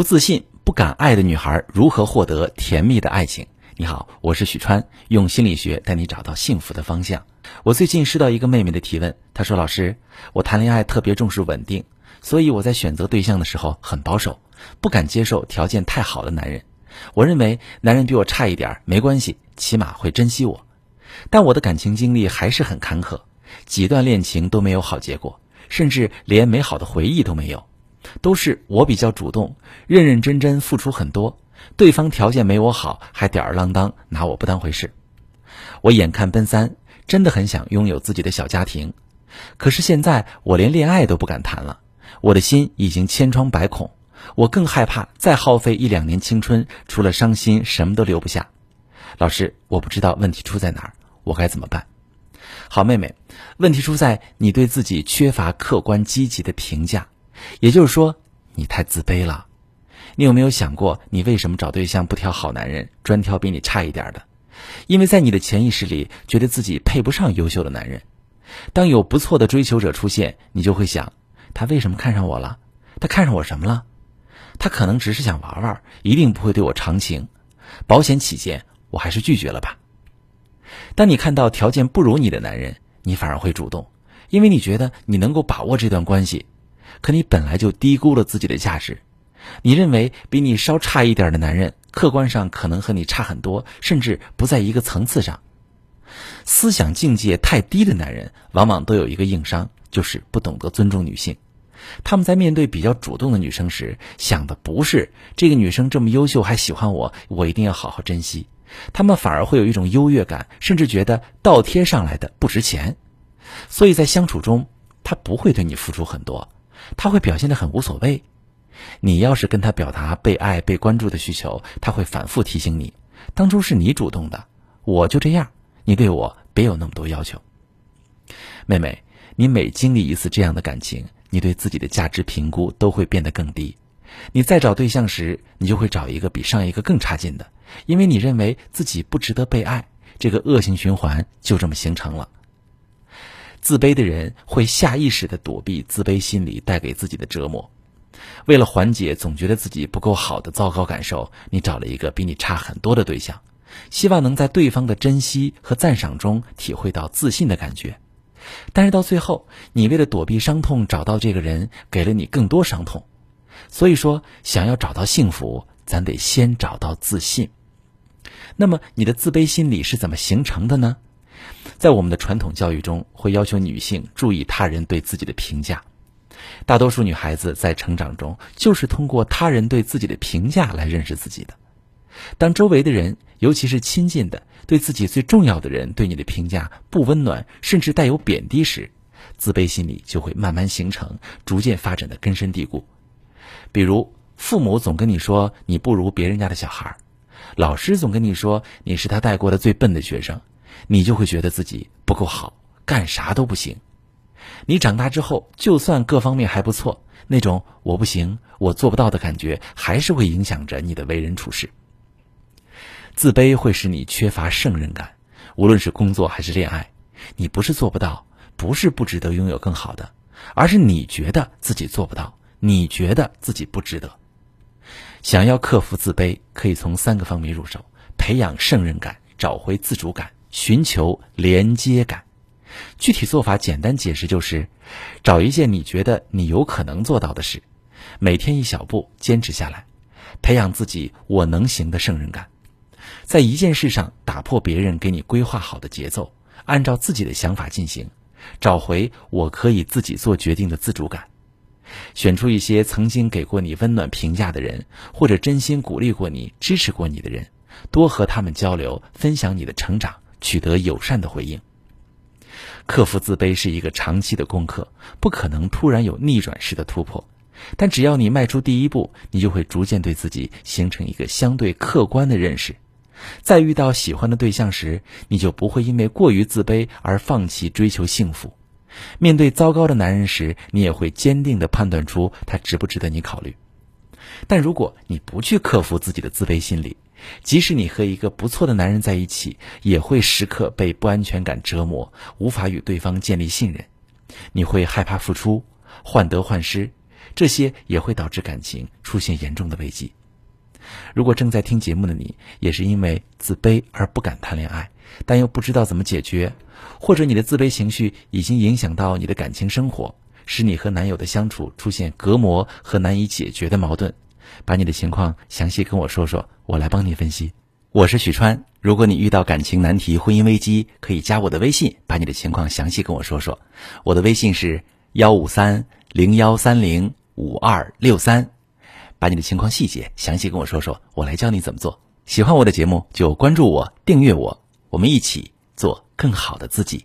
不自信、不敢爱的女孩如何获得甜蜜的爱情？你好，我是许川，用心理学带你找到幸福的方向。我最近收到一个妹妹的提问，她说：“老师，我谈恋爱特别重视稳定，所以我在选择对象的时候很保守，不敢接受条件太好的男人。我认为男人比我差一点没关系，起码会珍惜我。但我的感情经历还是很坎坷，几段恋情都没有好结果，甚至连美好的回忆都没有。”都是我比较主动，认认真真付出很多，对方条件没我好，还吊儿郎当，拿我不当回事。我眼看奔三，真的很想拥有自己的小家庭，可是现在我连恋爱都不敢谈了，我的心已经千疮百孔，我更害怕再耗费一两年青春，除了伤心什么都留不下。老师，我不知道问题出在哪儿，我该怎么办？好妹妹，问题出在你对自己缺乏客观积极的评价。也就是说，你太自卑了。你有没有想过，你为什么找对象不挑好男人，专挑比你差一点的？因为在你的潜意识里，觉得自己配不上优秀的男人。当有不错的追求者出现，你就会想：他为什么看上我了？他看上我什么了？他可能只是想玩玩，一定不会对我长情。保险起见，我还是拒绝了吧。当你看到条件不如你的男人，你反而会主动，因为你觉得你能够把握这段关系。可你本来就低估了自己的价值，你认为比你稍差一点的男人，客观上可能和你差很多，甚至不在一个层次上。思想境界太低的男人，往往都有一个硬伤，就是不懂得尊重女性。他们在面对比较主动的女生时，想的不是这个女生这么优秀还喜欢我，我一定要好好珍惜。他们反而会有一种优越感，甚至觉得倒贴上来的不值钱。所以在相处中，他不会对你付出很多。他会表现得很无所谓，你要是跟他表达被爱、被关注的需求，他会反复提醒你，当初是你主动的，我就这样，你对我别有那么多要求。妹妹，你每经历一次这样的感情，你对自己的价值评估都会变得更低，你再找对象时，你就会找一个比上一个更差劲的，因为你认为自己不值得被爱，这个恶性循环就这么形成了。自卑的人会下意识的躲避自卑心理带给自己的折磨，为了缓解总觉得自己不够好的糟糕感受，你找了一个比你差很多的对象，希望能在对方的珍惜和赞赏中体会到自信的感觉。但是到最后，你为了躲避伤痛找到这个人，给了你更多伤痛。所以说，想要找到幸福，咱得先找到自信。那么，你的自卑心理是怎么形成的呢？在我们的传统教育中，会要求女性注意他人对自己的评价。大多数女孩子在成长中就是通过他人对自己的评价来认识自己的。当周围的人，尤其是亲近的、对自己最重要的人对你的评价不温暖，甚至带有贬低时，自卑心理就会慢慢形成，逐渐发展的根深蒂固。比如，父母总跟你说你不如别人家的小孩，老师总跟你说你是他带过的最笨的学生。你就会觉得自己不够好，干啥都不行。你长大之后，就算各方面还不错，那种我不行、我做不到的感觉，还是会影响着你的为人处事。自卑会使你缺乏胜任感，无论是工作还是恋爱，你不是做不到，不是不值得拥有更好的，而是你觉得自己做不到，你觉得自己不值得。想要克服自卑，可以从三个方面入手：培养胜任感，找回自主感。寻求连接感，具体做法简单解释就是：找一件你觉得你有可能做到的事，每天一小步坚持下来，培养自己我能行的胜任感，在一件事上打破别人给你规划好的节奏，按照自己的想法进行，找回我可以自己做决定的自主感，选出一些曾经给过你温暖评价的人，或者真心鼓励过你、支持过你的人，多和他们交流，分享你的成长。取得友善的回应。克服自卑是一个长期的功课，不可能突然有逆转式的突破。但只要你迈出第一步，你就会逐渐对自己形成一个相对客观的认识。在遇到喜欢的对象时，你就不会因为过于自卑而放弃追求幸福。面对糟糕的男人时，你也会坚定地判断出他值不值得你考虑。但如果你不去克服自己的自卑心理，即使你和一个不错的男人在一起，也会时刻被不安全感折磨，无法与对方建立信任。你会害怕付出，患得患失，这些也会导致感情出现严重的危机。如果正在听节目的你，也是因为自卑而不敢谈恋爱，但又不知道怎么解决，或者你的自卑情绪已经影响到你的感情生活，使你和男友的相处出现隔膜和难以解决的矛盾，把你的情况详细跟我说说，我来帮你分析。我是许川，如果你遇到感情难题、婚姻危机，可以加我的微信，把你的情况详细跟我说说。我的微信是幺五三零幺三零五二六三。把你的情况细节详细跟我说说，我来教你怎么做。喜欢我的节目就关注我、订阅我，我们一起做更好的自己。